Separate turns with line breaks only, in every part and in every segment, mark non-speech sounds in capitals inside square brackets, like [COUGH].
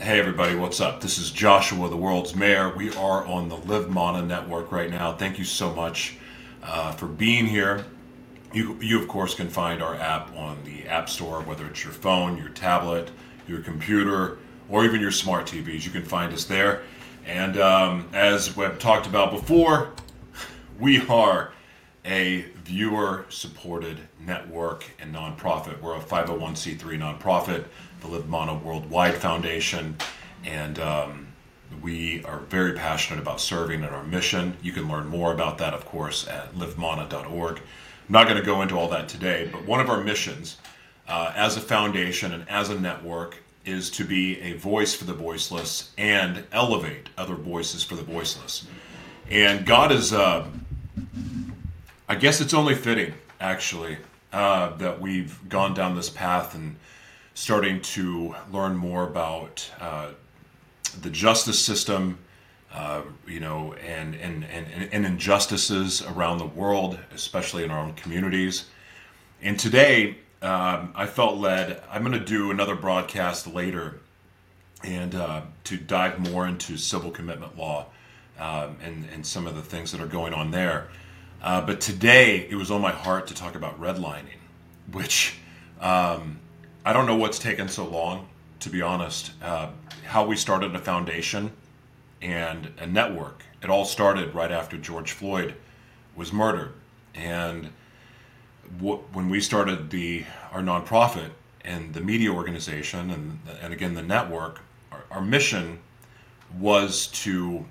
Hey everybody, what's up? This is Joshua, the world's mayor. We are on the Live Mana network right now. Thank you so much uh, for being here. You, you, of course, can find our app on the App Store, whether it's your phone, your tablet, your computer, or even your smart TVs. You can find us there. And um, as we've talked about before, we are a viewer supported network and nonprofit. We're a 501c3 nonprofit, the Live Mana Worldwide Foundation, and um, we are very passionate about serving and our mission. You can learn more about that, of course, at livemana.org. I'm not going to go into all that today, but one of our missions uh, as a foundation and as a network is to be a voice for the voiceless and elevate other voices for the voiceless. And God is, uh, I guess it's only fitting, actually, uh, that we've gone down this path and starting to learn more about uh, the justice system, uh, you know, and, and, and, and injustices around the world, especially in our own communities. And today, um, I felt led. I'm going to do another broadcast later, and uh, to dive more into civil commitment law um, and and some of the things that are going on there. Uh, but today, it was on my heart to talk about redlining, which um, I don't know what's taken so long. To be honest, uh, how we started a foundation and a network. It all started right after George Floyd was murdered, and when we started the our nonprofit and the media organization and and again the network, our, our mission was to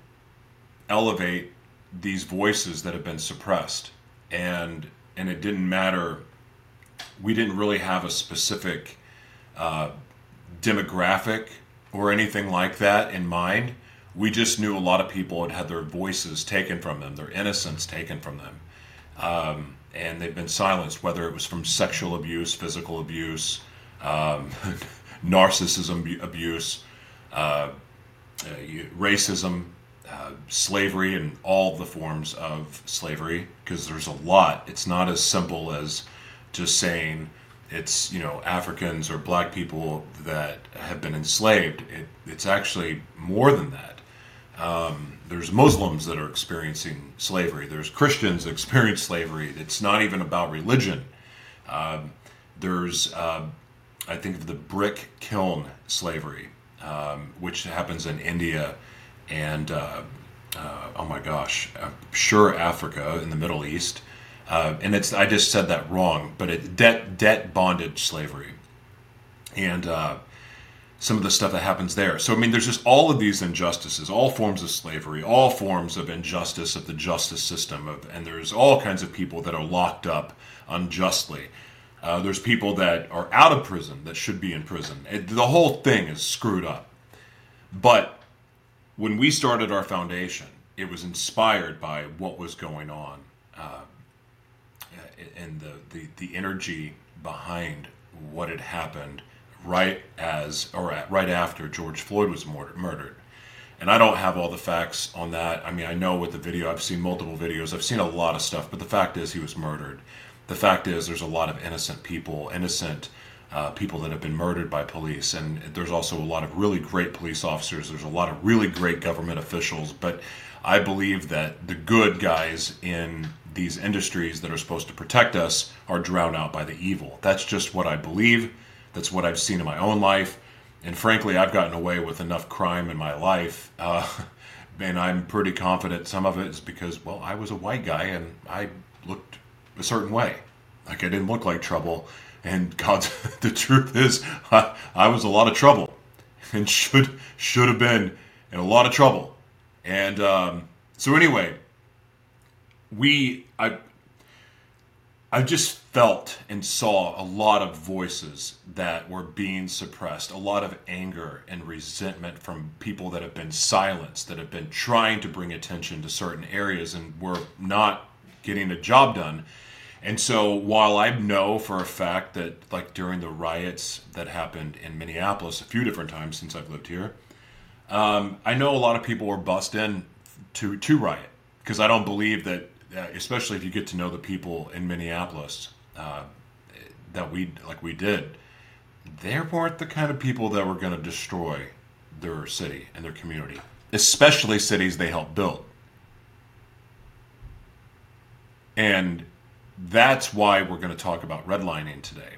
elevate these voices that have been suppressed, and and it didn't matter. We didn't really have a specific uh, demographic or anything like that in mind. We just knew a lot of people had had their voices taken from them, their innocence taken from them. Um, and they've been silenced, whether it was from sexual abuse, physical abuse, um, [LAUGHS] narcissism abuse, uh, uh, racism, uh, slavery, and all the forms of slavery, because there's a lot. It's not as simple as just saying it's you know Africans or black people that have been enslaved. It, it's actually more than that. Um, there's Muslims that are experiencing slavery. There's Christians that [LAUGHS] experience slavery. It's not even about religion. Um, there's, uh, I think, of the brick kiln slavery, um, which happens in India and, uh, uh, oh my gosh, I'm sure Africa in the Middle East. Uh, and it's I just said that wrong, but it debt debt bondage slavery, and uh, some of the stuff that happens there. So, I mean, there's just all of these injustices, all forms of slavery, all forms of injustice of the justice system, of, and there's all kinds of people that are locked up unjustly. Uh, there's people that are out of prison that should be in prison. It, the whole thing is screwed up. But when we started our foundation, it was inspired by what was going on uh, and the, the, the energy behind what had happened right as or at, right after George Floyd was murdered. And I don't have all the facts on that. I mean, I know with the video, I've seen multiple videos, I've seen a lot of stuff, but the fact is, he was murdered. The fact is, there's a lot of innocent people, innocent uh, people that have been murdered by police. And there's also a lot of really great police officers. There's a lot of really great government officials. But I believe that the good guys in these industries that are supposed to protect us are drowned out by the evil. That's just what I believe. That's what I've seen in my own life. And frankly, I've gotten away with enough crime in my life. Uh, [LAUGHS] and I'm pretty confident some of it is because, well, I was a white guy and I looked a certain way. Like I didn't look like trouble. And God's [LAUGHS] the truth is, I, I was a lot of trouble and should should have been in a lot of trouble. And um, so anyway, we I I just felt and saw a lot of voices that were being suppressed, a lot of anger and resentment from people that have been silenced, that have been trying to bring attention to certain areas and were not getting a job done. And so while I know for a fact that like during the riots that happened in Minneapolis a few different times since I've lived here, um, I know a lot of people were bussed in to to riot because I don't believe that uh, especially if you get to know the people in Minneapolis uh, that we like we did, they weren't the kind of people that were going to destroy their city and their community, especially cities they helped build. And that's why we're going to talk about redlining today.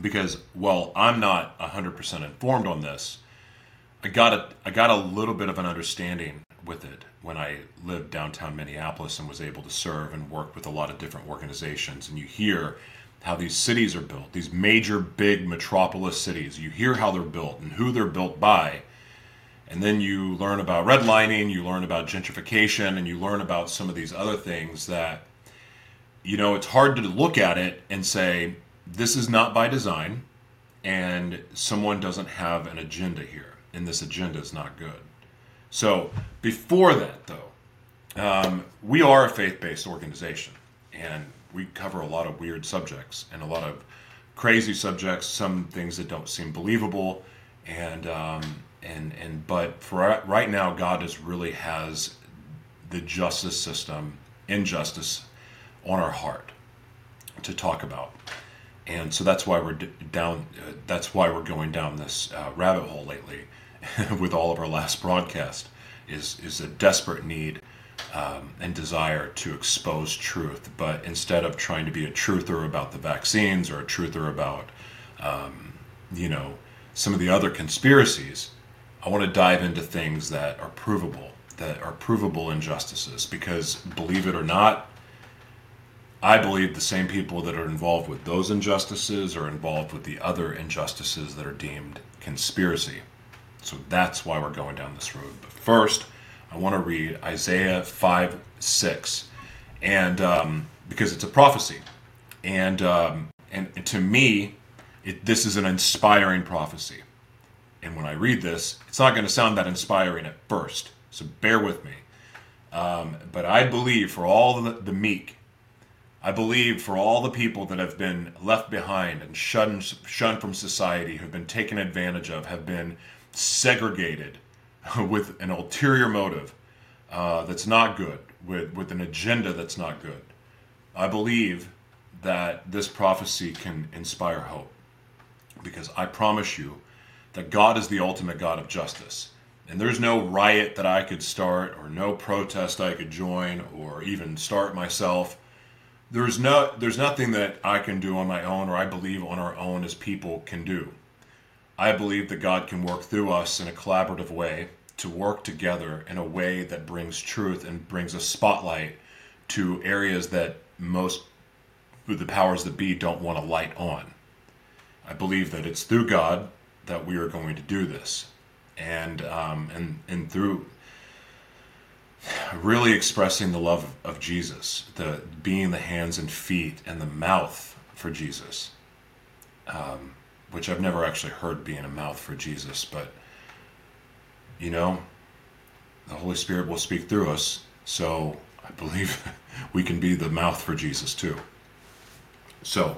Because, well, I'm not 100% informed on this. I got a, I got a little bit of an understanding with it when I lived downtown Minneapolis and was able to serve and work with a lot of different organizations. And you hear how these cities are built, these major big metropolis cities. You hear how they're built and who they're built by. And then you learn about redlining, you learn about gentrification, and you learn about some of these other things that, you know, it's hard to look at it and say, this is not by design, and someone doesn't have an agenda here, and this agenda is not good. So, before that, though, um, we are a faith based organization, and we cover a lot of weird subjects and a lot of crazy subjects, some things that don't seem believable, and um, and and but for right now, God is really has the justice system, injustice, on our heart to talk about, and so that's why we're down. Uh, that's why we're going down this uh, rabbit hole lately, [LAUGHS] with all of our last broadcast, is is a desperate need um, and desire to expose truth. But instead of trying to be a truther about the vaccines or a truther about, um, you know, some of the other conspiracies, I want to dive into things that are provable, that are provable injustices. Because believe it or not, I believe the same people that are involved with those injustices are involved with the other injustices that are deemed conspiracy. So that's why we're going down this road. But first, I want to read Isaiah 5 6, and um, because it's a prophecy. And, um, and, and, to me, it, this is an inspiring prophecy. And when I read this, it's not going to sound that inspiring at first, so bear with me. Um, but I believe for all the, the meek, I believe for all the people that have been left behind and shunned, shunned from society, who have been taken advantage of, have been segregated, [LAUGHS] with an ulterior motive uh, that's not good, with, with an agenda that's not good. I believe that this prophecy can inspire hope because I promise you that God is the ultimate God of justice. And there's no riot that I could start or no protest I could join or even start myself. There's no there's nothing that I can do on my own or I believe on our own as people can do. I believe that God can work through us in a collaborative way to work together in a way that brings truth and brings a spotlight to areas that most the powers that be don't want to light on. I believe that it's through God that we are going to do this, and um, and and through really expressing the love of Jesus, the being the hands and feet and the mouth for Jesus. Um, which I've never actually heard being a mouth for Jesus, but you know, the Holy Spirit will speak through us. So I believe [LAUGHS] we can be the mouth for Jesus too. So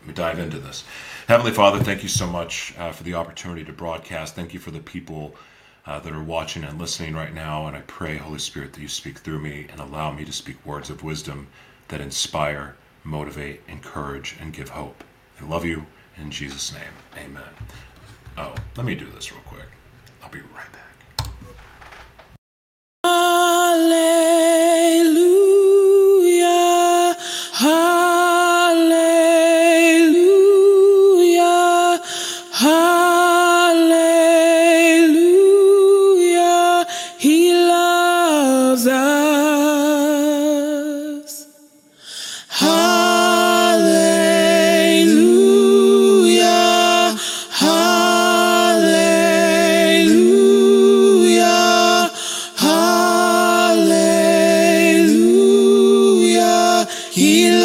let me dive into this. Heavenly Father, thank you so much uh, for the opportunity to broadcast. Thank you for the people uh, that are watching and listening right now. And I pray, Holy Spirit, that you speak through me and allow me to speak words of wisdom that inspire, motivate, encourage, and give hope. I love you. In Jesus' name, amen. Oh, let me do this real quick. I'll be right back.
Hallelujah. He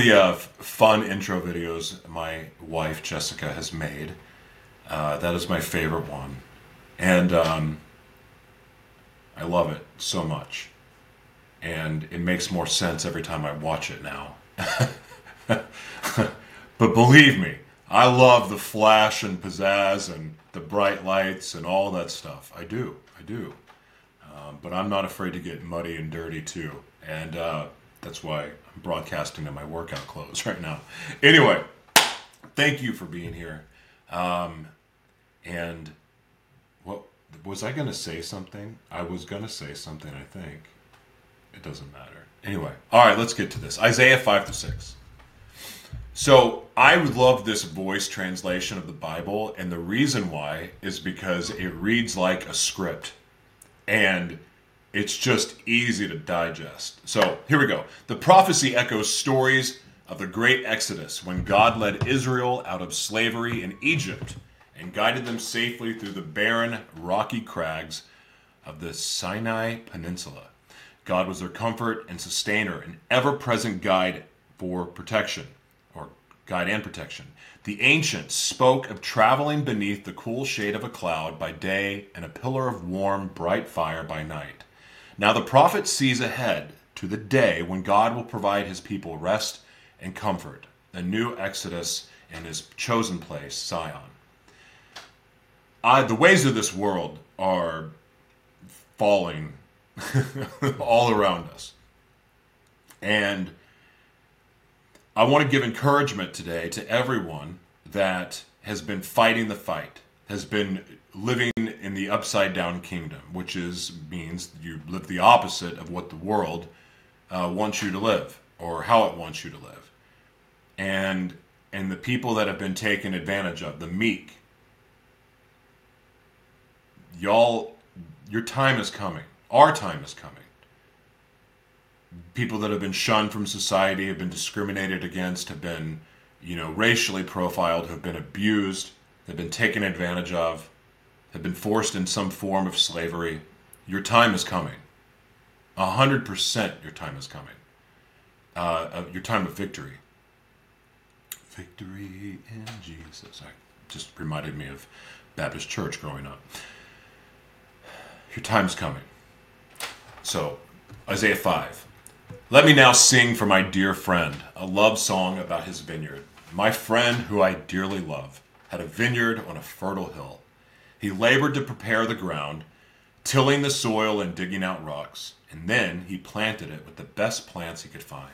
the uh, fun intro videos my wife Jessica has made. Uh, that is my favorite one, and um, I love it so much. And it makes more sense every time I watch it now. [LAUGHS] but believe me, I love the flash and pizzazz and the bright lights and all that stuff. I do. I do. Um, but I'm not afraid to get muddy and dirty too. And uh, that's why I'm broadcasting in my workout clothes [LAUGHS] right now. Anyway, thank you for being here. Um, and what was I going to say something? I was going to say something, I think. It doesn't matter. Anyway, all right, let's get to this. Isaiah 5 to 6. So I would love this voice translation of the Bible, and the reason why is because it reads like a script, and it's just easy to digest. So here we go. The prophecy echoes stories of the great Exodus when God led Israel out of slavery in Egypt and guided them safely through the barren, rocky crags of the Sinai Peninsula. God was their comfort and sustainer, an ever present guide for protection or guide and protection. The ancients spoke of traveling beneath the cool shade of a cloud by day and a pillar of warm, bright fire by night. Now the prophet sees ahead to the day when God will provide his people rest and comfort, a new exodus in his chosen place, Zion. I, the ways of this world are falling [LAUGHS] all around us. And I want to give encouragement today to everyone that has been fighting the fight, has been living in the upside down kingdom, which is means you live the opposite of what the world uh, wants you to live or how it wants you to live. And and the people that have been taken advantage of, the meek, y'all, your time is coming. Our time is coming people that have been shunned from society, have been discriminated against, have been, you know, racially profiled, have been abused, have been taken advantage of, have been forced in some form of slavery. Your time is coming. A hundred percent, your time is coming. Uh, your time of victory. Victory in Jesus. I just reminded me of Baptist church growing up. Your time's coming. So, Isaiah 5. Let me now sing for my dear friend a love song about his vineyard. My friend, who I dearly love, had a vineyard on a fertile hill. He labored to prepare the ground, tilling the soil and digging out rocks, and then he planted it with the best plants he could find.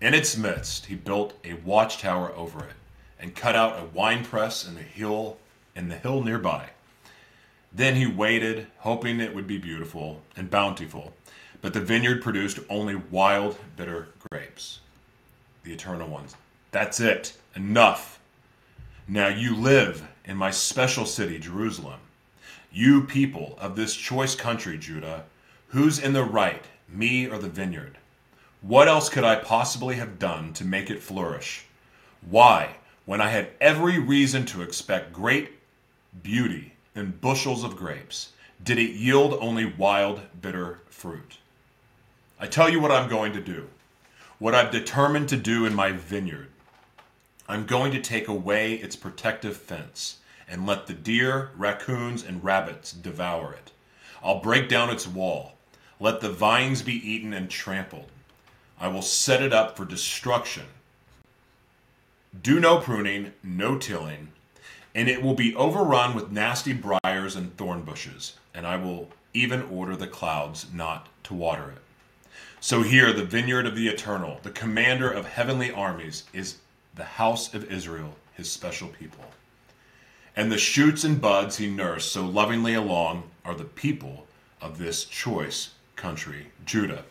In its midst, he built a watchtower over it and cut out a winepress in the hill in the hill nearby. Then he waited, hoping it would be beautiful and bountiful but the vineyard produced only wild, bitter grapes. The eternal ones. That's it. Enough. Now you live in my special city, Jerusalem. You people of this choice country, Judah, who's in the right, me or the vineyard? What else could I possibly have done to make it flourish? Why, when I had every reason to expect great beauty in bushels of grapes, did it yield only wild, bitter fruit? I tell you what I'm going to do, what I've determined to do in my vineyard. I'm going to take away its protective fence and let the deer, raccoons, and rabbits devour it. I'll break down its wall. Let the vines be eaten and trampled. I will set it up for destruction. Do no pruning, no tilling, and it will be overrun with nasty briars and thorn bushes, and I will even order the clouds not to water it. So here, the vineyard of the eternal, the commander of heavenly armies, is the house of Israel, his special people. And the shoots and buds he nursed so lovingly along are the people of this choice country, Judah.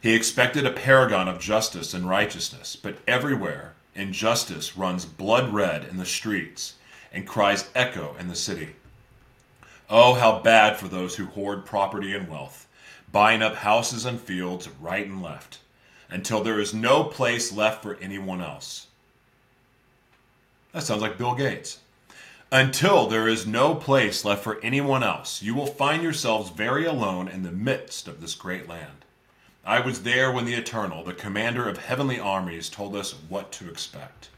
He expected a paragon of justice and righteousness, but everywhere injustice runs blood red in the streets and cries echo in the city. Oh, how bad for those who hoard property and wealth buying up houses and fields right and left until there is no place left for anyone else. That sounds like Bill Gates. Until there is no place left for anyone else, you will find yourselves very alone in the midst of this great land. I was there when the Eternal, the commander of heavenly armies, told us what to expect.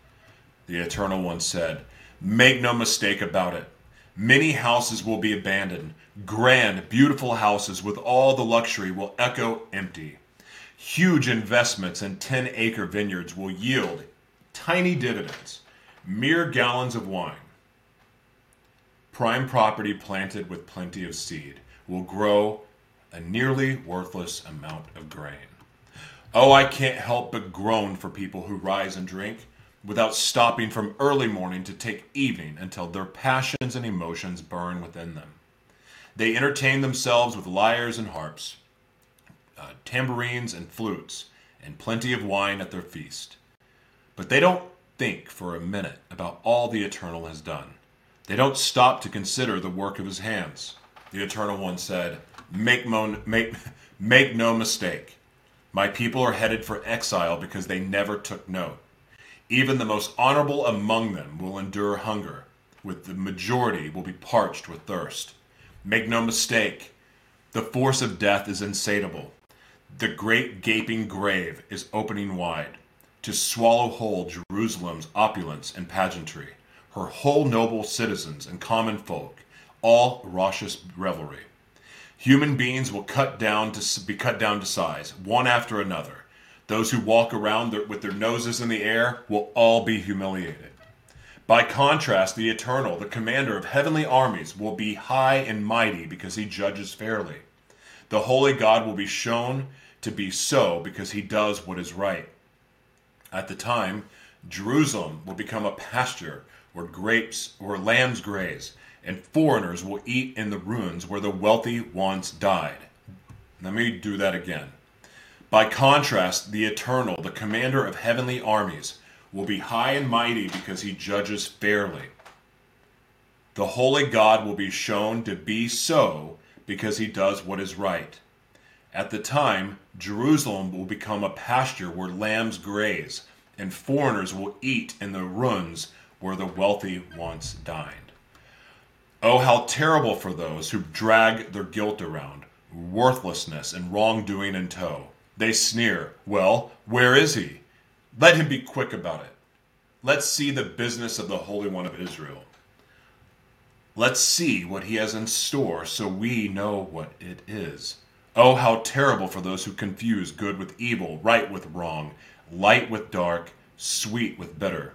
The Eternal One said, Make no mistake about it. Many houses will be abandoned. Grand, beautiful houses with all the luxury will echo empty. Huge investments in 10 acre vineyards will yield tiny dividends, mere gallons of wine. Prime property planted with plenty of seed will grow a nearly worthless amount of grain. Oh, I can't help but groan for people who rise and drink without stopping from early morning to take evening until their passions and emotions burn within them. They entertain themselves with lyres and harps, uh, tambourines and flutes, and plenty of wine at their feast. But they don't think for a minute about all the Eternal has done. They don't stop to consider the work of his hands. The Eternal One said, Make, make, make no mistake. My people are headed for exile because they never took note. Even the most honorable among them will endure hunger, with the majority will be parched with thirst. Make no mistake, the force of death is insatiable. The great gaping grave is opening wide to swallow whole Jerusalem's opulence and pageantry, her whole noble citizens and common folk, all raucous revelry. Human beings will cut down to be cut down to size, one after another those who walk around with their noses in the air will all be humiliated. By contrast, the Eternal, the commander of heavenly armies, will be high and mighty because he judges fairly. The Holy God will be shown to be so because he does what is right. At the time, Jerusalem will become a pasture where grapes, where lambs graze, and foreigners will eat in the ruins where the wealthy once died. Let me do that again. By contrast, the Eternal, the commander of heavenly armies, will be high and mighty because he judges fairly. The holy God will be shown to be so because he does what is right. At the time, Jerusalem will become a pasture where lambs graze, and foreigners will eat in the ruins where the wealthy once dined. Oh, how terrible for those who drag their guilt around, worthlessness and wrongdoing in tow. They sneer. Well, where is he? Let him be quick about it. Let's see the business of the Holy One of Israel. Let's see what he has in store so we know what it is. Oh, how terrible for those who confuse good with evil, right with wrong, light with dark, sweet with bitter.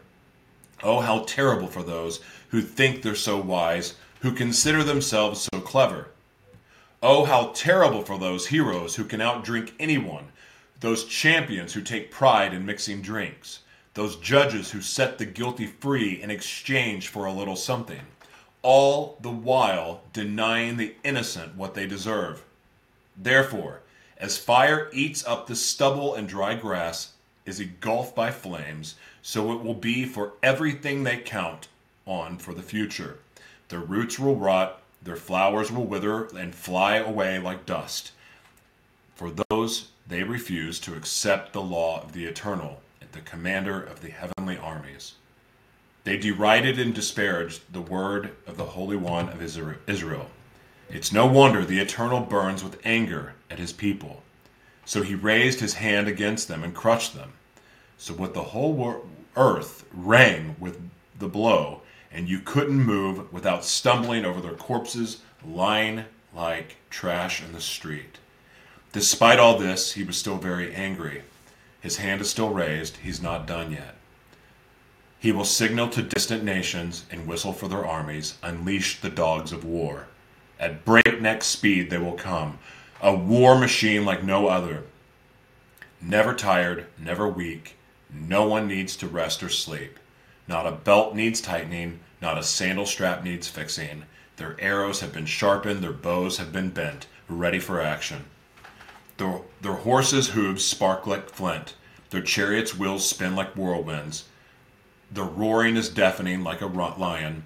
Oh, how terrible for those who think they're so wise, who consider themselves so clever. Oh, how terrible for those heroes who can outdrink anyone, those champions who take pride in mixing drinks, those judges who set the guilty free in exchange for a little something, all the while denying the innocent what they deserve. Therefore, as fire eats up the stubble and dry grass is engulfed by flames, so it will be for everything they count on for the future. Their roots will rot, their flowers will wither and fly away like dust. For those they refuse to accept the law of the Eternal, the commander of the heavenly armies. They derided and disparaged the word of the Holy One of Israel. It's no wonder the Eternal burns with anger at his people. So he raised his hand against them and crushed them. So what the whole earth rang with the blow, and you couldn't move without stumbling over their corpses lying like trash in the street. Despite all this, he was still very angry. His hand is still raised, he's not done yet. He will signal to distant nations and whistle for their armies, unleash the dogs of war. At breakneck speed they will come, a war machine like no other. Never tired, never weak, no one needs to rest or sleep. Not a belt needs tightening, not a sandal strap needs fixing. Their arrows have been sharpened, their bows have been bent, ready for action. Their, their horses' hooves spark like flint, their chariots' wheels spin like whirlwinds. Their roaring is deafening like a lion,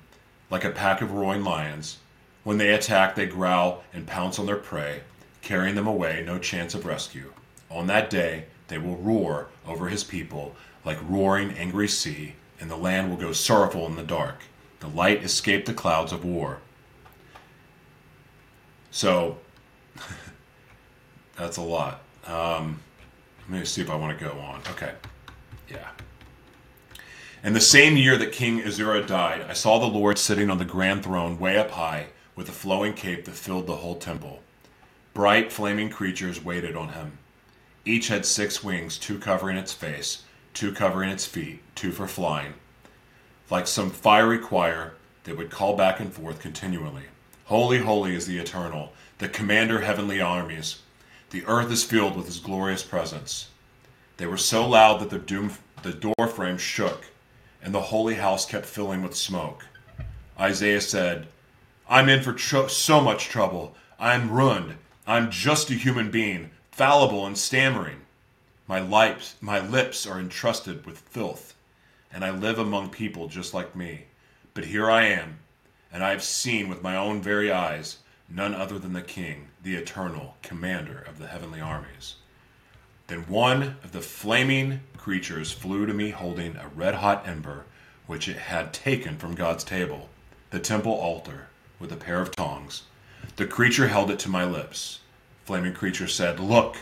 like a pack of roaring lions. When they attack, they growl and pounce on their prey, carrying them away, no chance of rescue. On that day, they will roar over his people like roaring angry sea, and the land will go sorrowful in the dark. The light escaped the clouds of war. So, [LAUGHS] that's a lot. Um, let me see if I want to go on. Okay. Yeah. In the same year that King Uzziah died, I saw the Lord sitting on the grand throne way up high with a flowing cape that filled the whole temple. Bright, flaming creatures waited on him. Each had six wings, two covering its face, two covering its feet, two for flying. Like some fiery choir, they would call back and forth continually Holy, holy is the Eternal, the Commander heavenly armies. The earth is filled with his glorious presence. They were so loud that the, doom, the door frame shook, and the holy house kept filling with smoke. Isaiah said, I'm in for so much trouble. I'm ruined. I'm just a human being, fallible and stammering. My lips, my lips are entrusted with filth, and I live among people just like me. But here I am, and I have seen with my own very eyes none other than the King, the eternal commander of the heavenly armies. Then one of the flaming creatures flew to me holding a red hot ember which it had taken from God's table, the temple altar, with a pair of tongs. The creature held it to my lips. Flaming creature said, Look,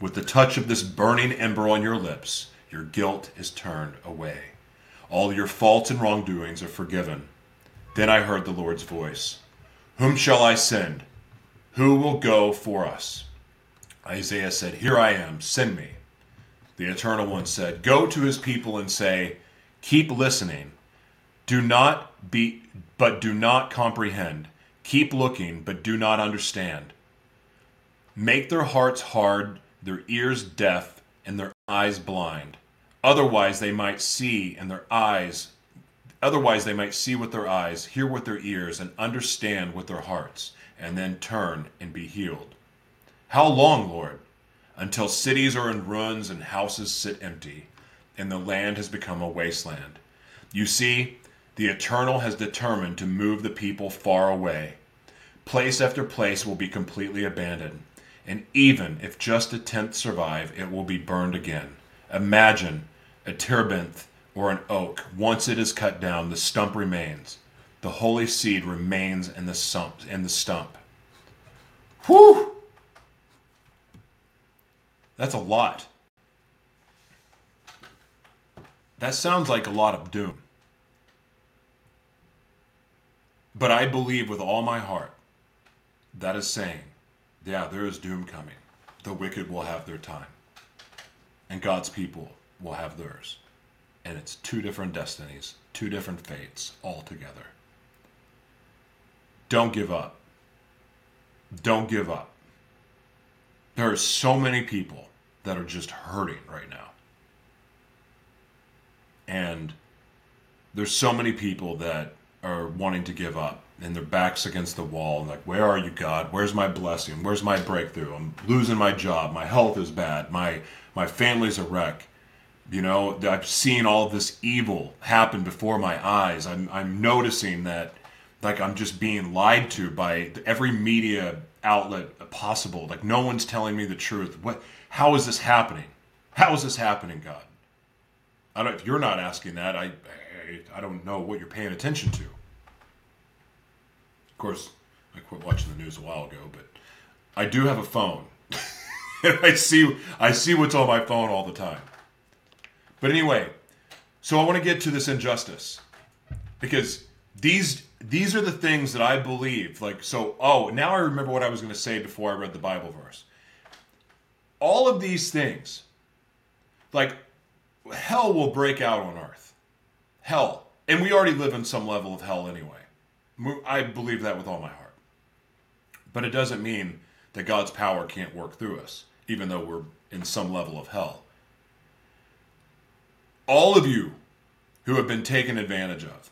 with the touch of this burning ember on your lips, your guilt is turned away. All your faults and wrongdoings are forgiven. Then I heard the Lord's voice Whom shall I send? Who will go for us? Isaiah said, Here I am, send me. The Eternal One said, Go to his people and say, Keep listening. Do not be, but do not comprehend. Keep looking, but do not understand. Make their hearts hard, their ears deaf, and their eyes blind. Otherwise they might see and their eyes otherwise they might see with their eyes, hear with their ears, and understand with their hearts, and then turn and be healed. How long, Lord? Until cities are in ruins and houses sit empty, and the land has become a wasteland. You see, the Eternal has determined to move the people far away. Place after place will be completely abandoned, and even if just a tenth survive, it will be burned again. Imagine a terebinth or an oak. Once it is cut down, the stump remains. The holy seed remains in the stump. In the stump. Whew! That's a lot. That sounds like a lot of doom. But I believe with all my heart that is saying, yeah, there is doom coming. The wicked will have their time, and God's people will have theirs. And it's two different destinies, two different fates all together. Don't give up. Don't give up. There are so many people that are just hurting right now. And there's so many people that are wanting to give up and their backs against the wall and like where are you god? Where's my blessing? Where's my breakthrough? I'm losing my job. My health is bad. My my family's a wreck. You know i've seen all this evil happen before my eyes. I'm i'm noticing that like i'm just being lied to by every media outlet possible. Like no one's telling me the truth. What how is this happening? How is this happening god? I don't if you're not asking that i i, I don't know what you're paying attention to course i quit watching the news a while ago but i do have a phone [LAUGHS] and i see i see what's on my phone all the time but anyway so i want to get to this injustice because these these are the things that I believe. Like, so, oh, now I remember what I was going to say before I read the Bible verse. All of these things, like, hell will break out on earth. Hell. And we already live in some level of hell anyway. I believe that with all my heart. But it doesn't mean that God's power can't work through us, even though we're in some level of hell. All of you who have been taken advantage of,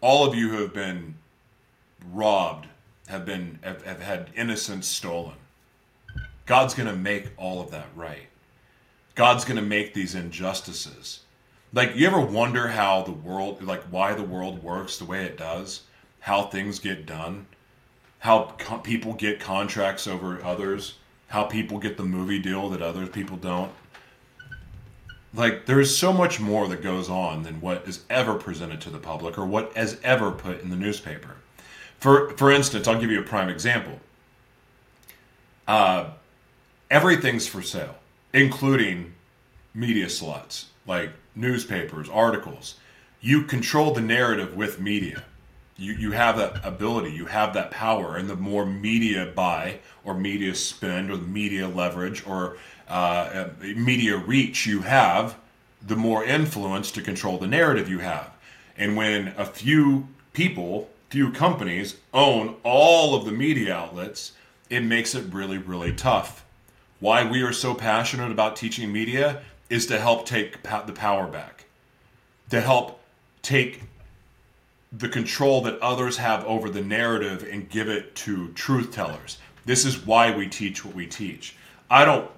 all of you who have been robbed, have been have, have had innocence stolen. God's going to make all of that right. God's going to make these injustices. Like you ever wonder how the world like why the world works the way it does? How things get done? How co- people get contracts over others? How people get the movie deal that other people don't? Like there is so much more that goes on than what is ever presented to the public or what is ever put in the newspaper. For for instance, I'll give you a prime example. Uh, everything's for sale, including media slots like newspapers, articles. You control the narrative with media. You, you have that ability, you have that power, and the more media buy or media spend or media leverage or uh, media reach you have, the more influence to control the narrative you have. And when a few people, few companies own all of the media outlets, it makes it really, really tough. Why we are so passionate about teaching media is to help take the power back, to help take the control that others have over the narrative and give it to truth tellers. This is why we teach what we teach. I don't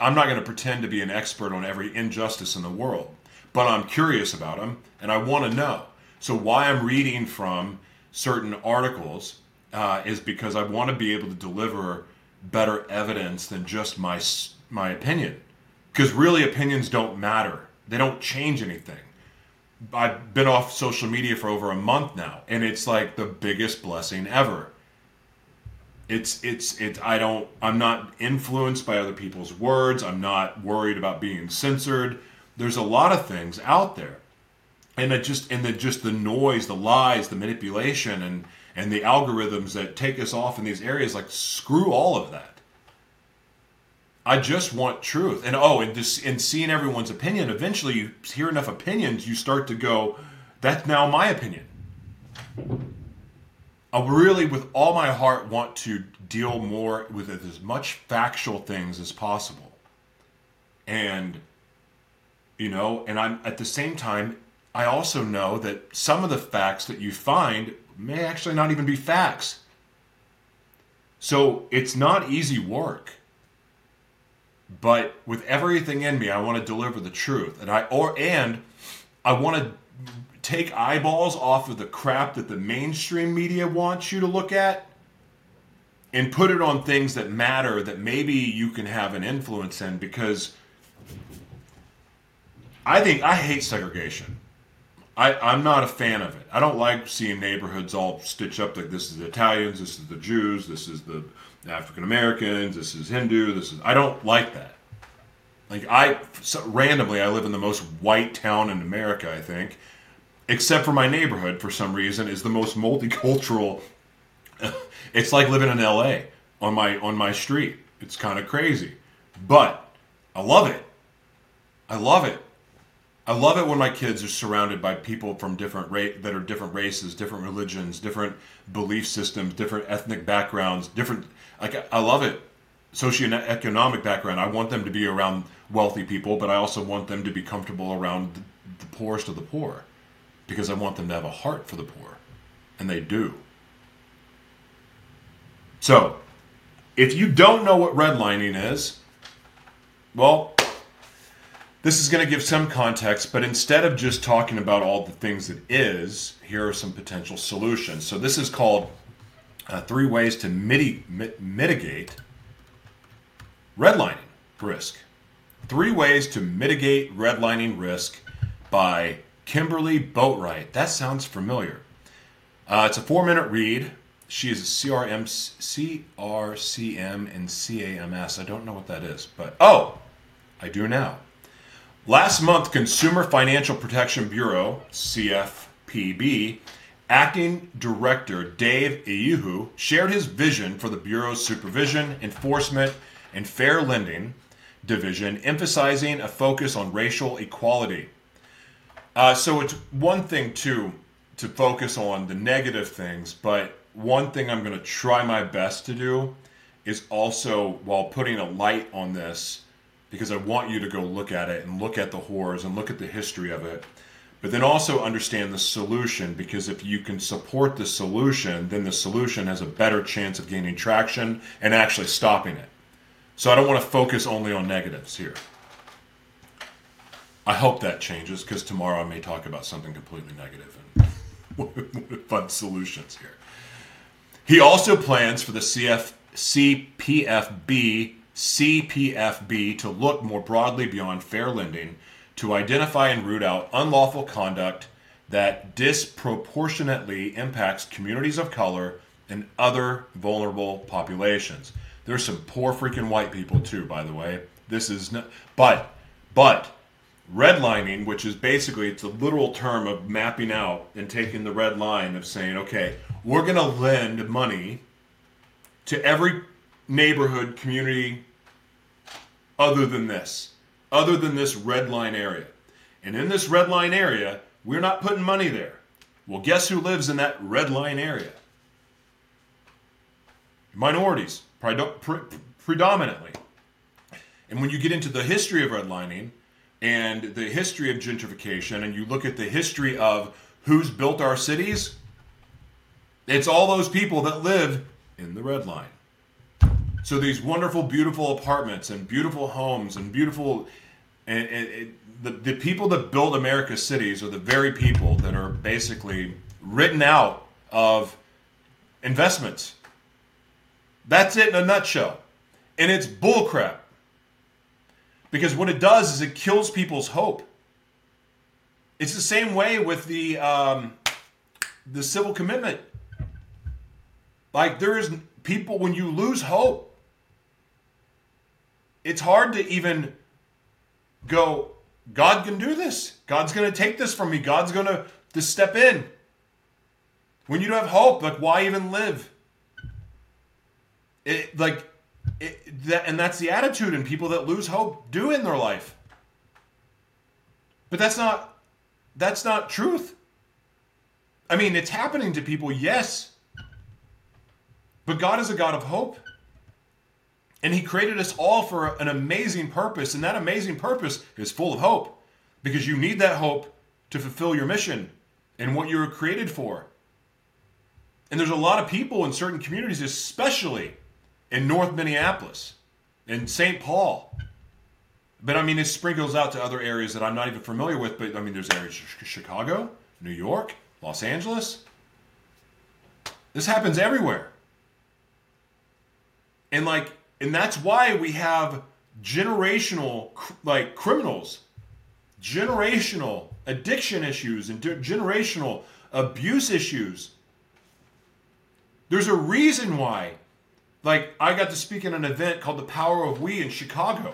I'm not going to pretend to be an expert on every injustice in the world, but I'm curious about them and I want to know. So, why I'm reading from certain articles uh, is because I want to be able to deliver better evidence than just my my opinion. Because really, opinions don't matter. They don't change anything. I've been off social media for over a month now, and it's like the biggest blessing ever. It's it's it i don't i'm not influenced by other people's words. I'm not worried about being censored. There's a lot of things out there. And it just and the just the noise the lies the manipulation and and the algorithms that take us off in these areas like screw all of that i just want truth and oh and just in seeing everyone's opinion eventually you hear enough opinions you start to go that's now my opinion I really, with all my heart, want to deal more with as much factual things as possible. And, you know, and I'm at the same time, I also know that some of the facts that you find may actually not even be facts. So it's not easy work. But with everything in me, I want to deliver the truth. And I or and I want to take eyeballs off of the crap that the mainstream media wants you to look at and put it on things that matter that maybe you can have an influence in because I think I hate segregation. I, I'm not a fan of it. I don't like seeing neighborhoods all stitched up like this is the Italians, this is the Jews, this is the African Americans, this is Hindu, this is I don't like that. Like I so randomly I live in the most white town in America, I think, except for my neighborhood for some reason is the most multicultural [LAUGHS] it's like living in LA on my on my street. It's kind of crazy. But i love it. I love it. I love it when my kids are surrounded by people from different ra- that are different races different religions different belief systems different ethnic backgrounds different like i love it socioeconomic background i want them to be around wealthy people but i also want them to be comfortable around the poorest of the poor because I want them to have a heart for the poor. And they do. So, if you don't know what redlining is, well, this is going to give some context, but instead of just talking about all the things it is, here are some potential solutions. So, this is called uh, Three Ways to miti- Mitigate Redlining Risk. Three ways to mitigate redlining risk by Kimberly Boatwright. That sounds familiar. Uh, it's a four minute read. She is a CRM, CRCM and CAMS. I don't know what that is, but oh, I do now. Last month, Consumer Financial Protection Bureau, CFPB, Acting Director Dave Iuhu shared his vision for the Bureau's supervision, enforcement, and fair lending division, emphasizing a focus on racial equality. Uh, so it's one thing to to focus on the negative things, but one thing I'm going to try my best to do is also while putting a light on this because I want you to go look at it and look at the horrors and look at the history of it. But then also understand the solution because if you can support the solution, then the solution has a better chance of gaining traction and actually stopping it. So I don't want to focus only on negatives here. I hope that changes because tomorrow I may talk about something completely negative and [LAUGHS] fun solutions here. He also plans for the CF, CPFB CPFB to look more broadly beyond fair lending to identify and root out unlawful conduct that disproportionately impacts communities of color and other vulnerable populations. There's some poor freaking white people too, by the way. This is not, but, but, redlining, which is basically it's a literal term of mapping out and taking the red line of saying, okay, we're going to lend money to every neighborhood community other than this, other than this red line area. And in this red line area, we're not putting money there. Well, guess who lives in that red line area? Minorities, predominantly. And when you get into the history of redlining and the history of gentrification, and you look at the history of who's built our cities, it's all those people that live in the red line. So these wonderful, beautiful apartments and beautiful homes and beautiful, and, and, and the, the people that build America's cities are the very people that are basically written out of investments. That's it in a nutshell. And it's bullcrap. Because what it does is it kills people's hope. It's the same way with the um, the civil commitment. Like there is people when you lose hope, it's hard to even go God can do this. God's going to take this from me. God's going to, to step in. When you don't have hope, like why even live? It like it, that, and that's the attitude and people that lose hope do in their life. But that's not that's not truth. I mean, it's happening to people, yes. But God is a God of hope. And He created us all for an amazing purpose, and that amazing purpose is full of hope because you need that hope to fulfill your mission and what you were created for. And there's a lot of people in certain communities, especially in North Minneapolis, in St. Paul. But I mean, it sprinkles out to other areas that I'm not even familiar with. But I mean, there's areas Chicago, New York, Los Angeles. This happens everywhere. And like and that's why we have generational like criminals generational addiction issues and generational abuse issues. There's a reason why like i got to speak at an event called the power of we in chicago.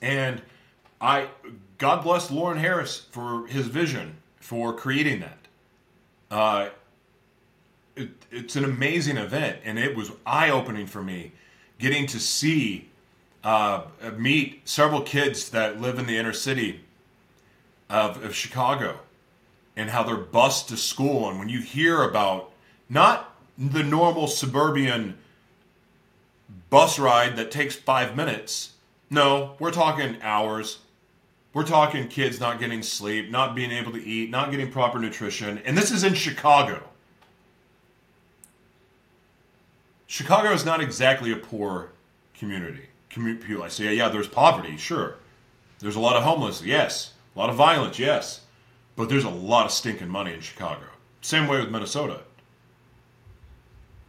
And i god bless lauren harris for his vision for creating that. Uh, it, it's an amazing event and it was eye-opening for me getting to see, uh, meet several kids that live in the inner city of, of Chicago and how they're bused to school. And when you hear about not the normal suburban bus ride that takes five minutes, no, we're talking hours. We're talking kids not getting sleep, not being able to eat, not getting proper nutrition. And this is in Chicago. Chicago is not exactly a poor community. People, I say, yeah, there's poverty, sure. There's a lot of homeless, yes. A lot of violence, yes. But there's a lot of stinking money in Chicago. Same way with Minnesota.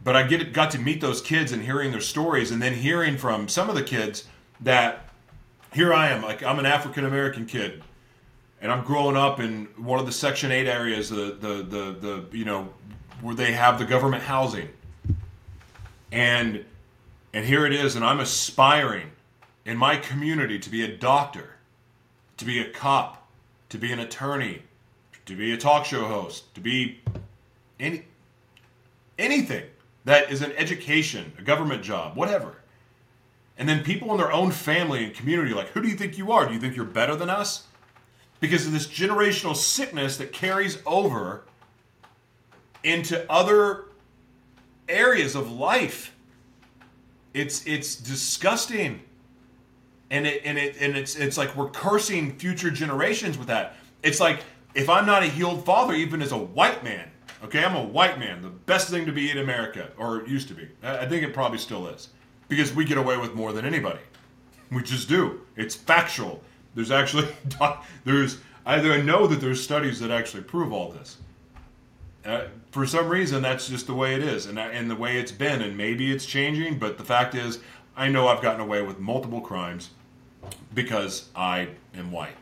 But I get got to meet those kids and hearing their stories, and then hearing from some of the kids that here I am, like I'm an African American kid, and I'm growing up in one of the Section Eight areas, the the the the you know where they have the government housing and and here it is and i'm aspiring in my community to be a doctor to be a cop to be an attorney to be a talk show host to be any anything that is an education a government job whatever. And then people in their own family and community like who do you think you are? Do you think you're better than us? Because of this generational sickness that carries over into other areas of life. It's it's disgusting. And it and it and it's it's like we're cursing future generations with that. It's like if I'm not a healed father, even as a white man, okay, I'm a white man, the best thing to be in America, or it used to be. I think it probably still is. Because we get away with more than anybody. We just do. It's factual. There's actually [LAUGHS] there's I know that there's studies that actually prove all this. Uh, for some reason, that's just the way it is, and and the way it's been. And maybe it's changing, but the fact is, I know I've gotten away with multiple crimes because I am white.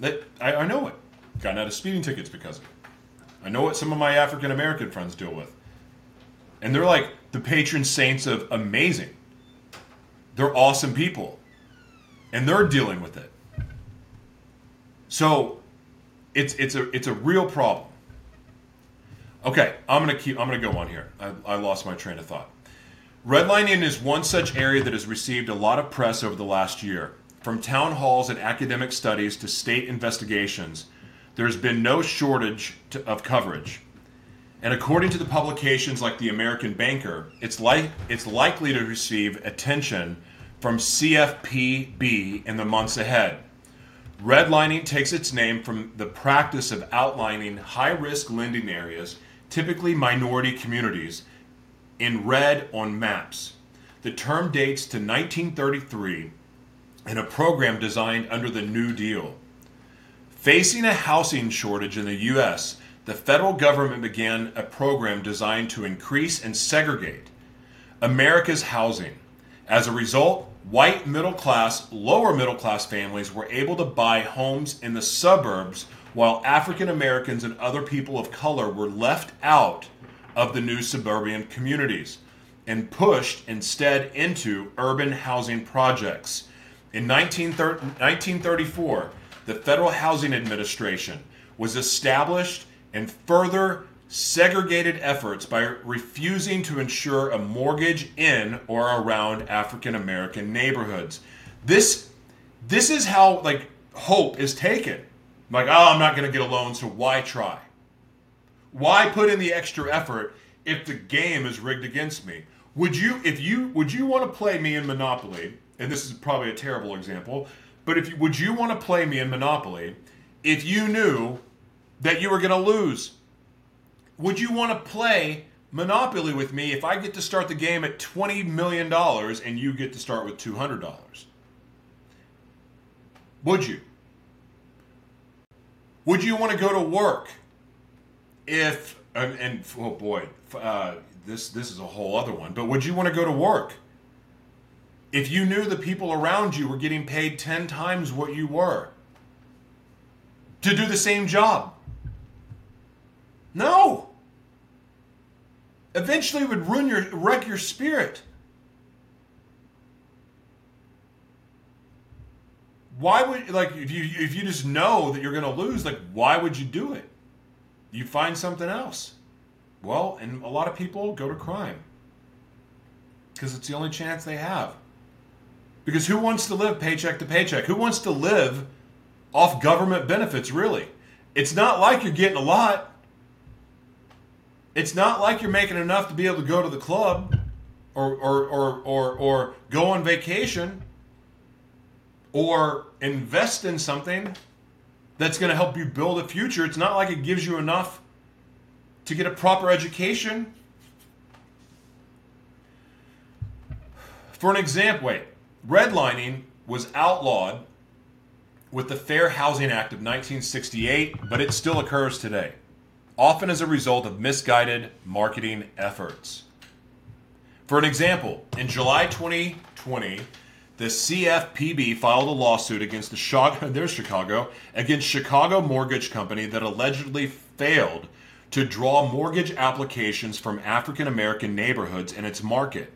That I, I know it. Gotten out of speeding tickets because of it. I know what some of my African American friends deal with. And they're like the patron saints of amazing. They're awesome people. And they're dealing with it. So it's it's a it's a real problem. Okay, I'm gonna keep I'm gonna go on here. I, I lost my train of thought. Redlining is one such area that has received a lot of press over the last year. From town halls and academic studies to state investigations, there's been no shortage to, of coverage. And according to the publications like the American Banker, it's, like, it's likely to receive attention from CFPB in the months ahead. Redlining takes its name from the practice of outlining high risk lending areas, typically minority communities, in red on maps. The term dates to 1933 in a program designed under the New Deal. Facing a housing shortage in the U.S., the federal government began a program designed to increase and segregate America's housing. As a result, white middle class, lower middle class families were able to buy homes in the suburbs while African Americans and other people of color were left out of the new suburban communities and pushed instead into urban housing projects. In 1934, the Federal Housing Administration was established and further segregated efforts by refusing to insure a mortgage in or around African American neighborhoods. This this is how like hope is taken. Like, oh, I'm not going to get a loan, so why try? Why put in the extra effort if the game is rigged against me? Would you if you would you want to play me in Monopoly? And this is probably a terrible example, but if you, would you want to play me in Monopoly if you knew that you were going to lose? Would you want to play Monopoly with me if I get to start the game at $20 million and you get to start with $200? Would you? Would you want to go to work if, and, and oh boy, uh, this, this is a whole other one, but would you want to go to work if you knew the people around you were getting paid 10 times what you were to do the same job? No. Eventually would ruin your wreck your spirit. Why would like if you if you just know that you're going to lose, like why would you do it? You find something else. Well, and a lot of people go to crime because it's the only chance they have. Because who wants to live paycheck to paycheck? Who wants to live off government benefits, really? It's not like you're getting a lot. It's not like you're making enough to be able to go to the club or, or, or, or, or go on vacation or invest in something that's going to help you build a future. It's not like it gives you enough to get a proper education. For an example, wait, redlining was outlawed with the Fair Housing Act of 1968, but it still occurs today often as a result of misguided marketing efforts. For an example, in July 2020, the CFPB filed a lawsuit against the Chicago, [LAUGHS] there's Chicago, against Chicago Mortgage Company that allegedly failed to draw mortgage applications from African American neighborhoods in its market.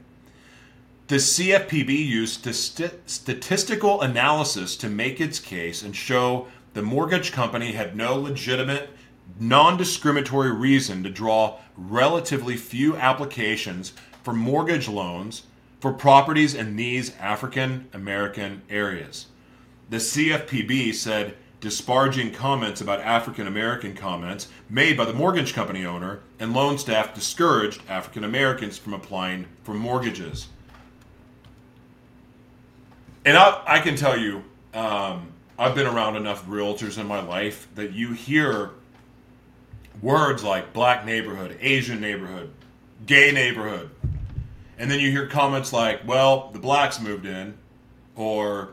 The CFPB used st- statistical analysis to make its case and show the mortgage company had no legitimate non discriminatory reason to draw relatively few applications for mortgage loans for properties in these African American areas. The CFPB said disparaging comments about African American comments made by the mortgage company owner and loan staff discouraged African Americans from applying for mortgages. And I, I can tell you, um, I've been around enough realtors in my life that you hear words like black neighborhood, Asian neighborhood, gay neighborhood. And then you hear comments like, well, the blacks moved in, or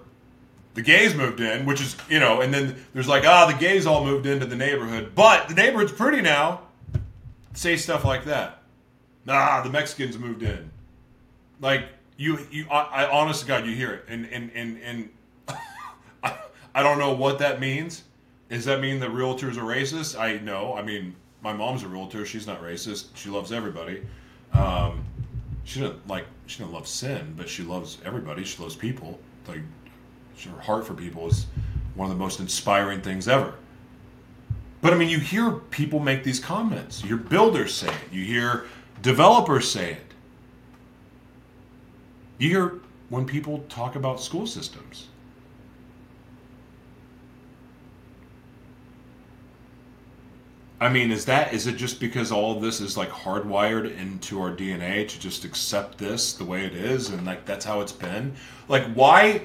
the gays moved in, which is, you know, and then there's like, ah, the gays all moved into the neighborhood, but the neighborhood's pretty now. Say stuff like that. Ah, the Mexicans moved in. Like you, you. I, I honest to God, you hear it, and and and and [LAUGHS] I, I don't know what that means. Does that mean that realtors are racist? I know. I mean, my mom's a realtor. She's not racist. She loves everybody. Um, she doesn't like. She doesn't love sin, but she loves everybody. She loves people. Like her heart for people is one of the most inspiring things ever. But I mean, you hear people make these comments. You hear builders say it. You hear developers say it. You hear when people talk about school systems. I mean, is that is it just because all of this is like hardwired into our DNA to just accept this the way it is and like that's how it's been? Like why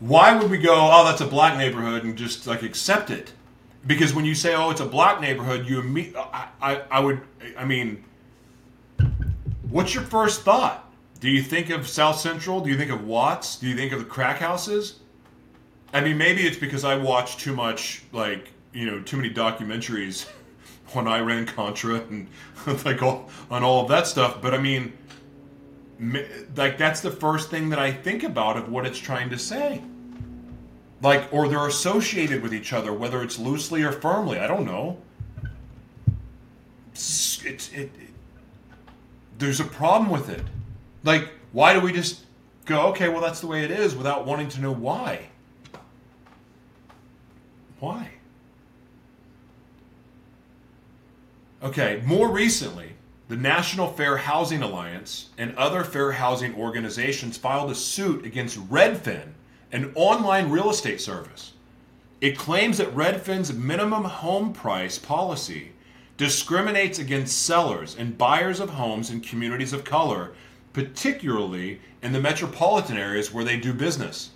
why would we go, oh that's a black neighborhood and just like accept it? Because when you say, oh it's a black neighborhood, you imme- I, I I would I mean what's your first thought? Do you think of South Central? Do you think of Watts? Do you think of the crack houses? I mean, maybe it's because I watch too much, like, you know, too many documentaries [LAUGHS] on Iran Contra and [LAUGHS] like all on all of that stuff. But I mean, like that's the first thing that I think about of what it's trying to say. Like, or they're associated with each other, whether it's loosely or firmly. I don't know. It's, it, it there's a problem with it. Like, why do we just go, okay, well, that's the way it is without wanting to know why? Why? Okay, more recently, the National Fair Housing Alliance and other fair housing organizations filed a suit against Redfin, an online real estate service. It claims that Redfin's minimum home price policy discriminates against sellers and buyers of homes in communities of color particularly in the metropolitan areas where they do business.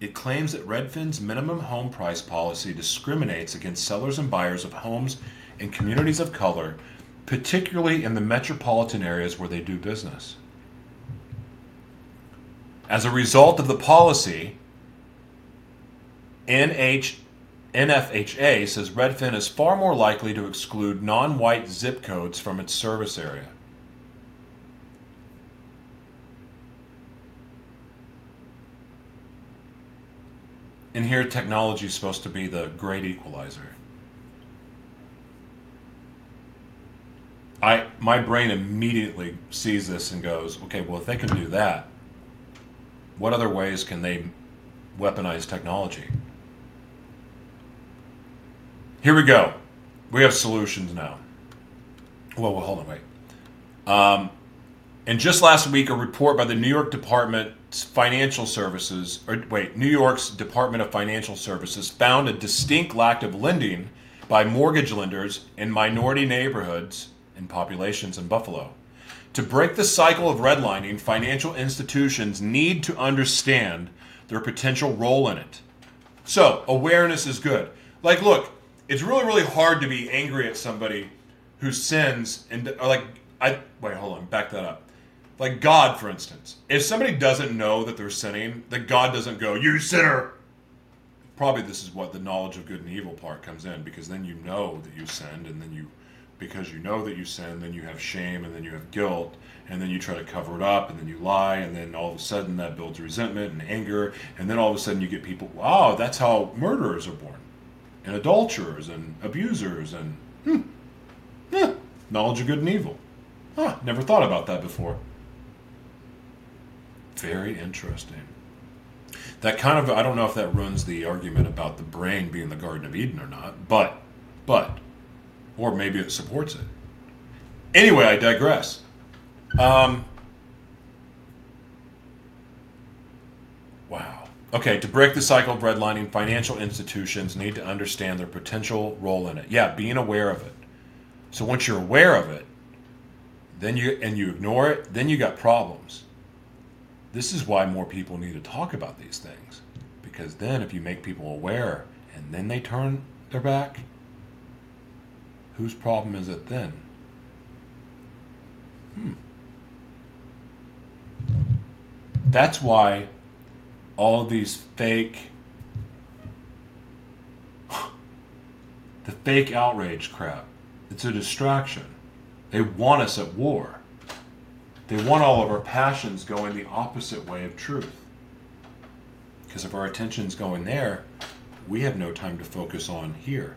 It claims that Redfin's minimum home price policy discriminates against sellers and buyers of homes in communities of color, particularly in the metropolitan areas where they do business. As a result of the policy, NH NFHA says Redfin is far more likely to exclude non white zip codes from its service area. And here, technology is supposed to be the great equalizer. I, my brain immediately sees this and goes, okay, well, if they can do that, what other ways can they weaponize technology? Here we go. We have solutions now. Well, well hold on, wait. Um, and just last week, a report by the New York Department Financial Services, or wait, New York's Department of Financial Services found a distinct lack of lending by mortgage lenders in minority neighborhoods and populations in Buffalo. To break the cycle of redlining, financial institutions need to understand their potential role in it. So, awareness is good. Like, look, it's really really hard to be angry at somebody who sins and like I wait hold on back that up like God for instance if somebody doesn't know that they're sinning that God doesn't go you sinner probably this is what the knowledge of good and evil part comes in because then you know that you sinned and then you because you know that you sin then you have shame and then you have guilt and then you try to cover it up and then you lie and then all of a sudden that builds resentment and anger and then all of a sudden you get people wow that's how murderers are born and adulterers and abusers and hmm, knowledge of good and evil. Huh, never thought about that before. Very interesting. That kind of I don't know if that runs the argument about the brain being the Garden of Eden or not, but but or maybe it supports it. Anyway, I digress. Um, wow. Okay, to break the cycle of redlining, financial institutions need to understand their potential role in it. Yeah, being aware of it. So once you're aware of it, then you and you ignore it, then you got problems. This is why more people need to talk about these things. Because then if you make people aware and then they turn their back, whose problem is it then? Hmm. That's why all these fake [SIGHS] the fake outrage crap. It's a distraction. They want us at war. They want all of our passions going the opposite way of truth. Because if our attention's going there, we have no time to focus on here,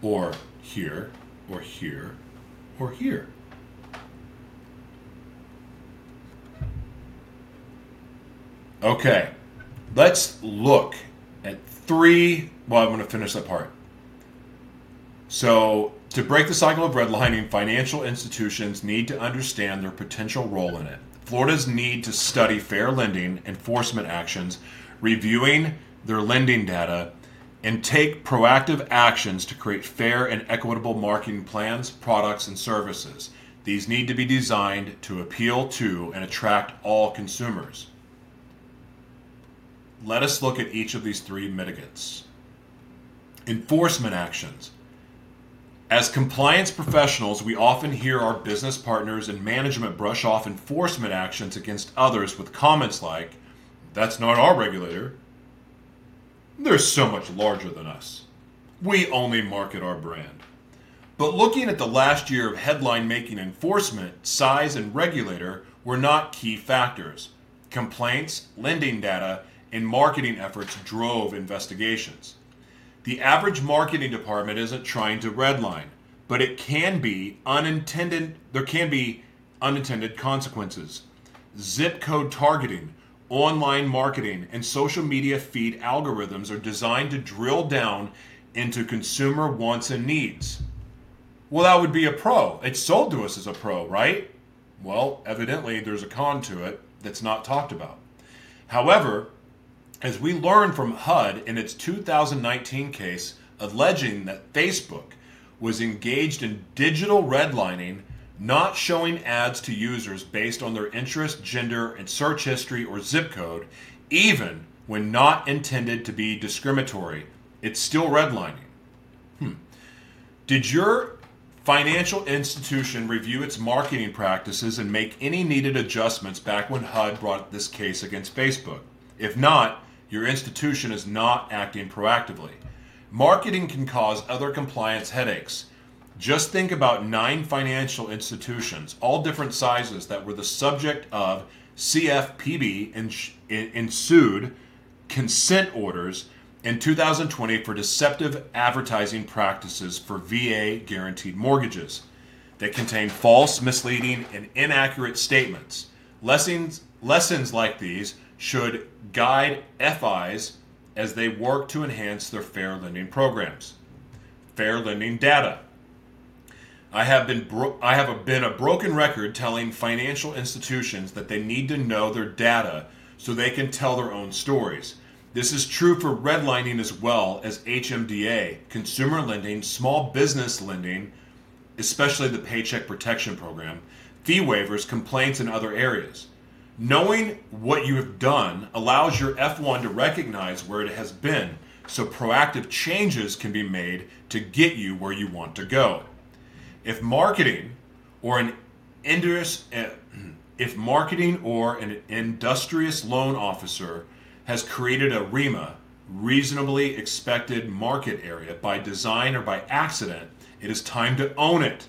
or here, or here, or here. Okay, let's look at three. Well, I'm going to finish that part. So, to break the cycle of redlining, financial institutions need to understand their potential role in it. Florida's need to study fair lending enforcement actions, reviewing their lending data, and take proactive actions to create fair and equitable marketing plans, products, and services. These need to be designed to appeal to and attract all consumers. Let us look at each of these three mitigants. Enforcement actions. As compliance professionals, we often hear our business partners and management brush off enforcement actions against others with comments like, That's not our regulator. They're so much larger than us. We only market our brand. But looking at the last year of headline making enforcement, size, and regulator were not key factors. Complaints, lending data, and marketing efforts drove investigations. The average marketing department isn't trying to redline, but it can be unintended there can be unintended consequences. Zip code targeting, online marketing, and social media feed algorithms are designed to drill down into consumer wants and needs. Well, that would be a pro. It's sold to us as a pro, right? Well, evidently there's a con to it that's not talked about. However, as we learned from HUD in its 2019 case alleging that Facebook was engaged in digital redlining, not showing ads to users based on their interest, gender, and search history or zip code, even when not intended to be discriminatory. It's still redlining. Hmm. Did your financial institution review its marketing practices and make any needed adjustments back when HUD brought this case against Facebook? If not, your institution is not acting proactively. Marketing can cause other compliance headaches. Just think about nine financial institutions, all different sizes, that were the subject of CFPB and ensued consent orders in 2020 for deceptive advertising practices for VA guaranteed mortgages that contain false, misleading, and inaccurate statements. Lessons, lessons like these should guide FIs as they work to enhance their fair lending programs. Fair lending data. I have been bro- I have a, been a broken record telling financial institutions that they need to know their data so they can tell their own stories. This is true for redlining as well as HMDA, consumer lending, small business lending, especially the Paycheck Protection Program, fee waivers, complaints, and other areas. Knowing what you have done allows your FI to recognize where it has been so proactive changes can be made to get you where you want to go. If marketing or an indus- eh, [CLEARS THROAT] if marketing or an industrious loan officer has created a REMA, reasonably expected market area by design or by accident, it is time to own it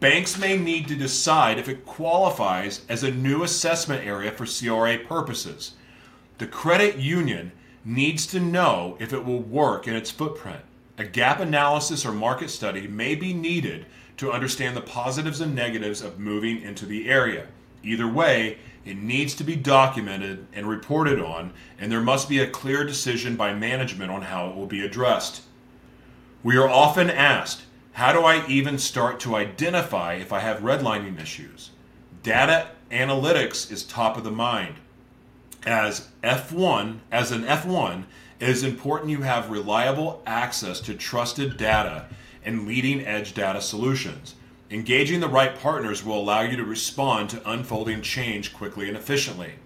banks may need to decide if it qualifies as a new assessment area for CRA purposes. The credit union needs to know if it will work in its footprint. A gap analysis or market study may be needed to understand the positives and negatives of moving into the area. Either way, it needs to be documented and reported on, and there must be a clear decision by management on how it will be addressed. We are often asked, how do I even start to identify if I have redlining issues? Data analytics is top of the mind. As FI, as an FI, it is important you have reliable access to trusted data and leading edge data solutions. Engaging the right partners will allow you to respond to unfolding change quickly and efficiently.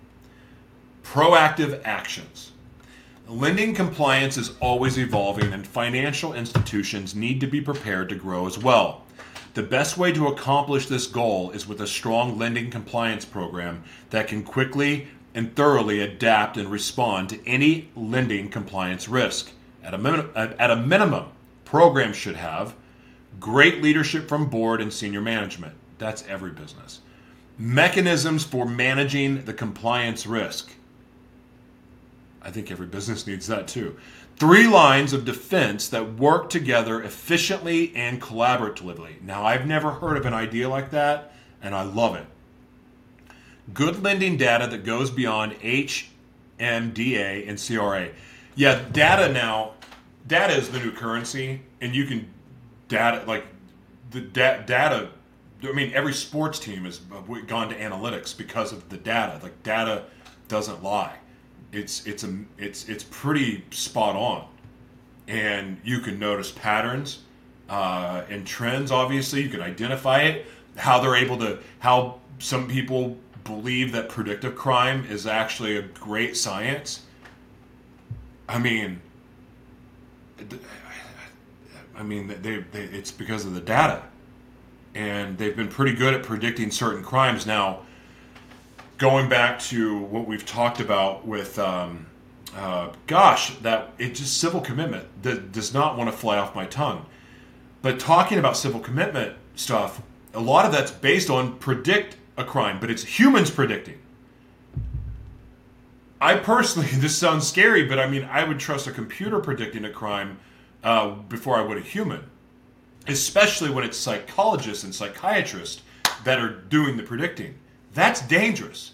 Proactive actions. Lending compliance is always evolving, and financial institutions need to be prepared to grow as well. The best way to accomplish this goal is with a strong lending compliance program that can quickly and thoroughly adapt and respond to any lending compliance risk. At a, min- at a minimum, programs should have great leadership from board and senior management. That's every business. Mechanisms for managing the compliance risk. I think every business needs that too. Three lines of defense that work together efficiently and collaboratively. Now, I've never heard of an idea like that, and I love it. Good lending data that goes beyond HMDA and CRA. Yeah, data now, data is the new currency, and you can data like the da- data. I mean, every sports team has gone to analytics because of the data. Like data doesn't lie. It's it's a it's it's pretty spot on, and you can notice patterns uh, and trends. Obviously, you can identify it. How they're able to how some people believe that predictive crime is actually a great science. I mean, I mean, they, they, it's because of the data. And they've been pretty good at predicting certain crimes. Now, going back to what we've talked about with, um, uh, gosh, that it just civil commitment that does not want to fly off my tongue. But talking about civil commitment stuff, a lot of that's based on predict a crime, but it's humans predicting. I personally, [LAUGHS] this sounds scary, but I mean, I would trust a computer predicting a crime uh, before I would a human, especially when it's psychologists and psychiatrists that are doing the predicting. That's dangerous.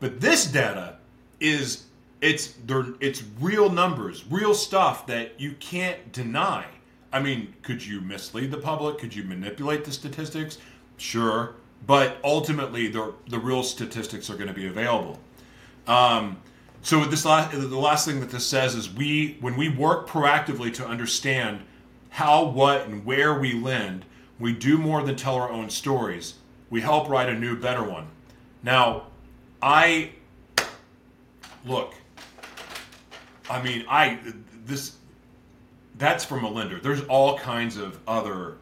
But this data is it's it's real numbers, real stuff that you can't deny. I mean, could you mislead the public? Could you manipulate the statistics? Sure, but ultimately the the real statistics are going to be available. Um, so this last, the last thing that this says is we when we work proactively to understand how, what, and where we lend, we do more than tell our own stories. We help write a new, better one. Now, I look. I mean, I this that's from a lender. There's all kinds of other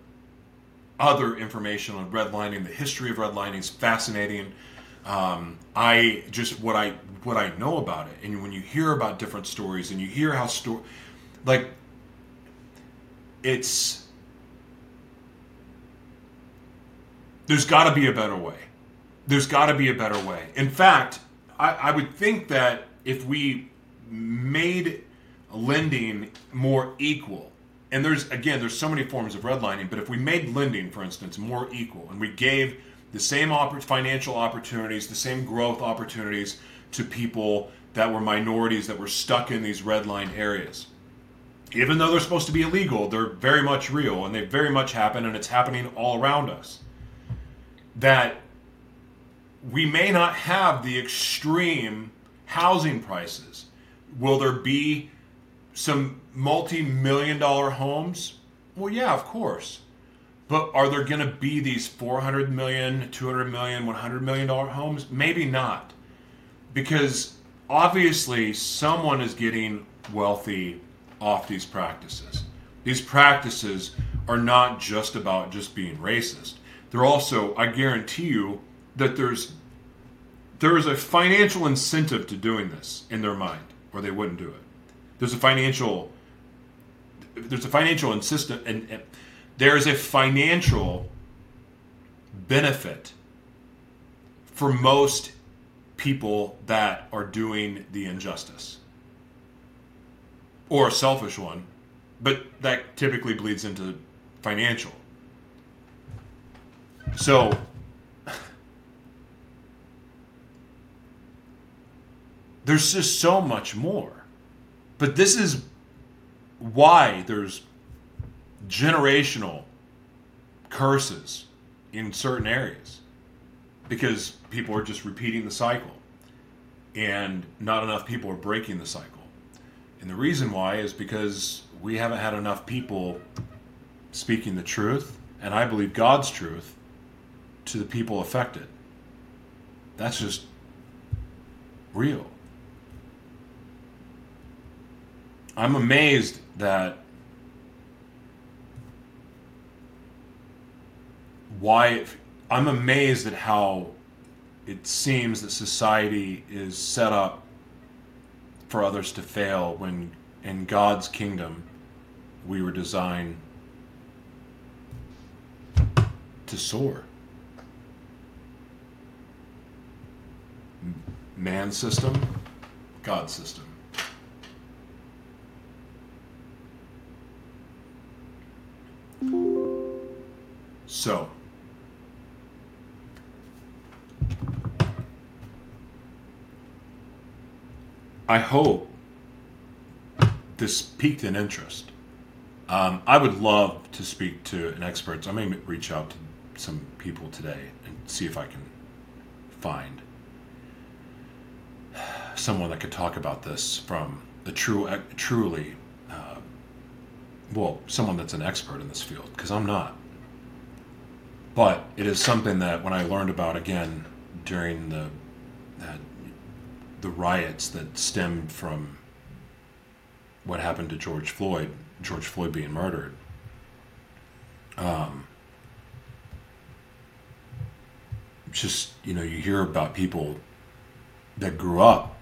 other information on redlining. The history of redlining is fascinating. Um, I just what I what I know about it, and when you hear about different stories, and you hear how story, like it's there's got to be a better way. There's got to be a better way. In fact, I, I would think that if we made lending more equal, and there's again, there's so many forms of redlining, but if we made lending, for instance, more equal, and we gave the same financial opportunities, the same growth opportunities to people that were minorities that were stuck in these redlined areas. Even though they're supposed to be illegal, they're very much real and they very much happen and it's happening all around us. That we may not have the extreme housing prices. Will there be some multi million dollar homes? Well, yeah, of course. But are there going to be these 400 million, 200 million, 100 million dollar homes? Maybe not. Because obviously someone is getting wealthy off these practices. These practices are not just about just being racist. They're also, I guarantee you, that there's there is a financial incentive to doing this in their mind, or they wouldn't do it. There's a financial there's a financial insistent and, and there is a financial benefit for most people that are doing the injustice or a selfish one, but that typically bleeds into financial. So, there's just so much more. But this is why there's generational curses in certain areas because people are just repeating the cycle and not enough people are breaking the cycle. And the reason why is because we haven't had enough people speaking the truth, and I believe God's truth, to the people affected. That's just real. I'm amazed that why I'm amazed at how it seems that society is set up for others to fail when in God's kingdom we were designed to soar. man system, God system. So, I hope this piqued an interest. Um, I would love to speak to an expert. So I may reach out to some people today and see if I can find someone that could talk about this from a true, truly, uh, well, someone that's an expert in this field, because I'm not. But it is something that when I learned about again during the uh, the riots that stemmed from what happened to George Floyd, George Floyd being murdered. Um, just you know, you hear about people that grew up.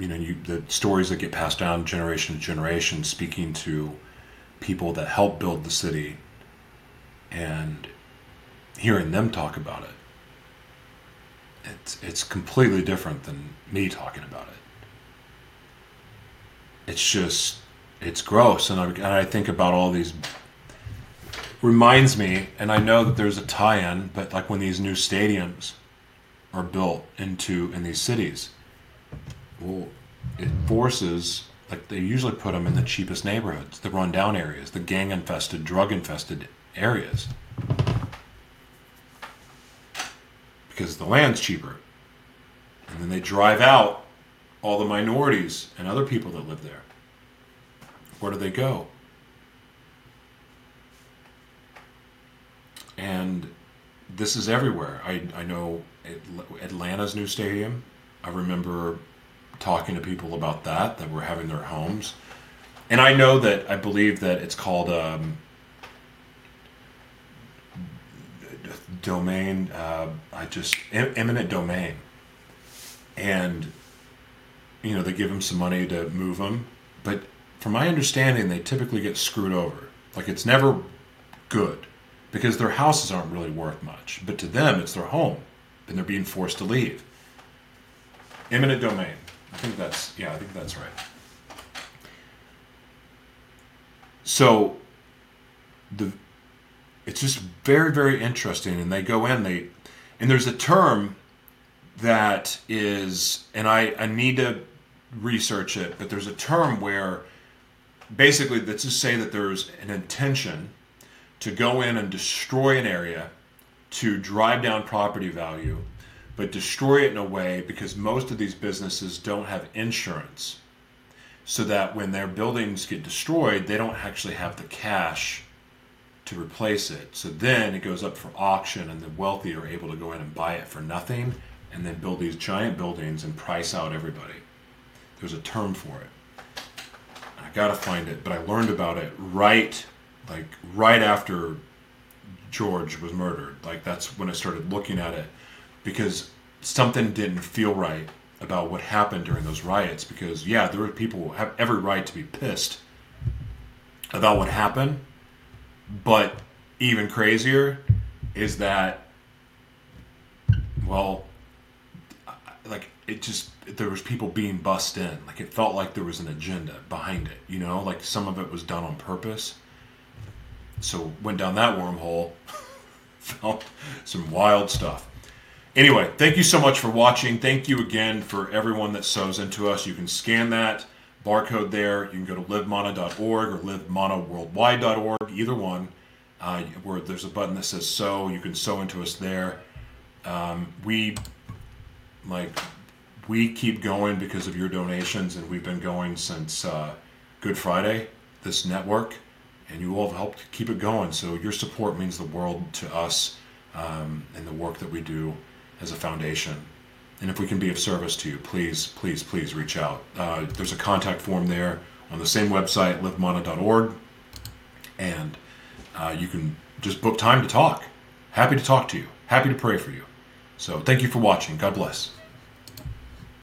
You know, you, the stories that get passed down generation to generation, speaking to people that helped build the city, and hearing them talk about it. It's it's completely different than me talking about it. It's just it's gross, and I, and I think about all these reminds me, and I know that there's a tie-in, but like when these new stadiums are built into in these cities, well, it forces like they usually put them in the cheapest neighborhoods, the rundown areas, the gang-infested, drug-infested areas, because the land's cheaper, and then they drive out all the minorities and other people that live there. Where do they go? and this is everywhere. I, I know Atlanta's new stadium. I remember talking to people about that that were having their homes, and I know that I believe that it's called um, domain. Uh, I just eminent domain, and you know they give them some money to move them, but from my understanding, they typically get screwed over. Like it's never good because their houses aren't really worth much. But to them, it's their home, and they're being forced to leave. Eminent domain. I think that's yeah. I think that's right. So, the it's just very very interesting, and they go in they, and there's a term that is, and I I need to research it, but there's a term where basically let's just say that there's an intention to go in and destroy an area to drive down property value, but destroy it in a way because most of these businesses don't have insurance. So that when their buildings get destroyed, they don't actually have the cash to replace it. So then it goes up for auction, and the wealthy are able to go in and buy it for nothing and then build these giant buildings and price out everybody. There's a term for it. I gotta find it, but I learned about it right like right after George was murdered. Like that's when I started looking at it because something didn't feel right about what happened during those riots. Because yeah, there were people who have every right to be pissed about what happened, but even crazier is that well, like it just there was people being bussed in. Like it felt like there was an agenda behind it. You know, like some of it was done on purpose so went down that wormhole, [LAUGHS] found some wild stuff. Anyway, thank you so much for watching. Thank you again for everyone that sews into us. You can scan that barcode there. You can go to livemana.org or livemanaworldwide.org, either one. Uh, where there's a button that says sew. You can sew into us there. Um, we like we keep going because of your donations, and we've been going since uh, Good Friday. This network and you all have helped keep it going. So your support means the world to us um, and the work that we do as a foundation. And if we can be of service to you, please, please, please reach out. Uh, there's a contact form there on the same website, livemana.org, and uh, you can just book time to talk. Happy to talk to you. Happy to pray for you. So thank you for watching. God bless.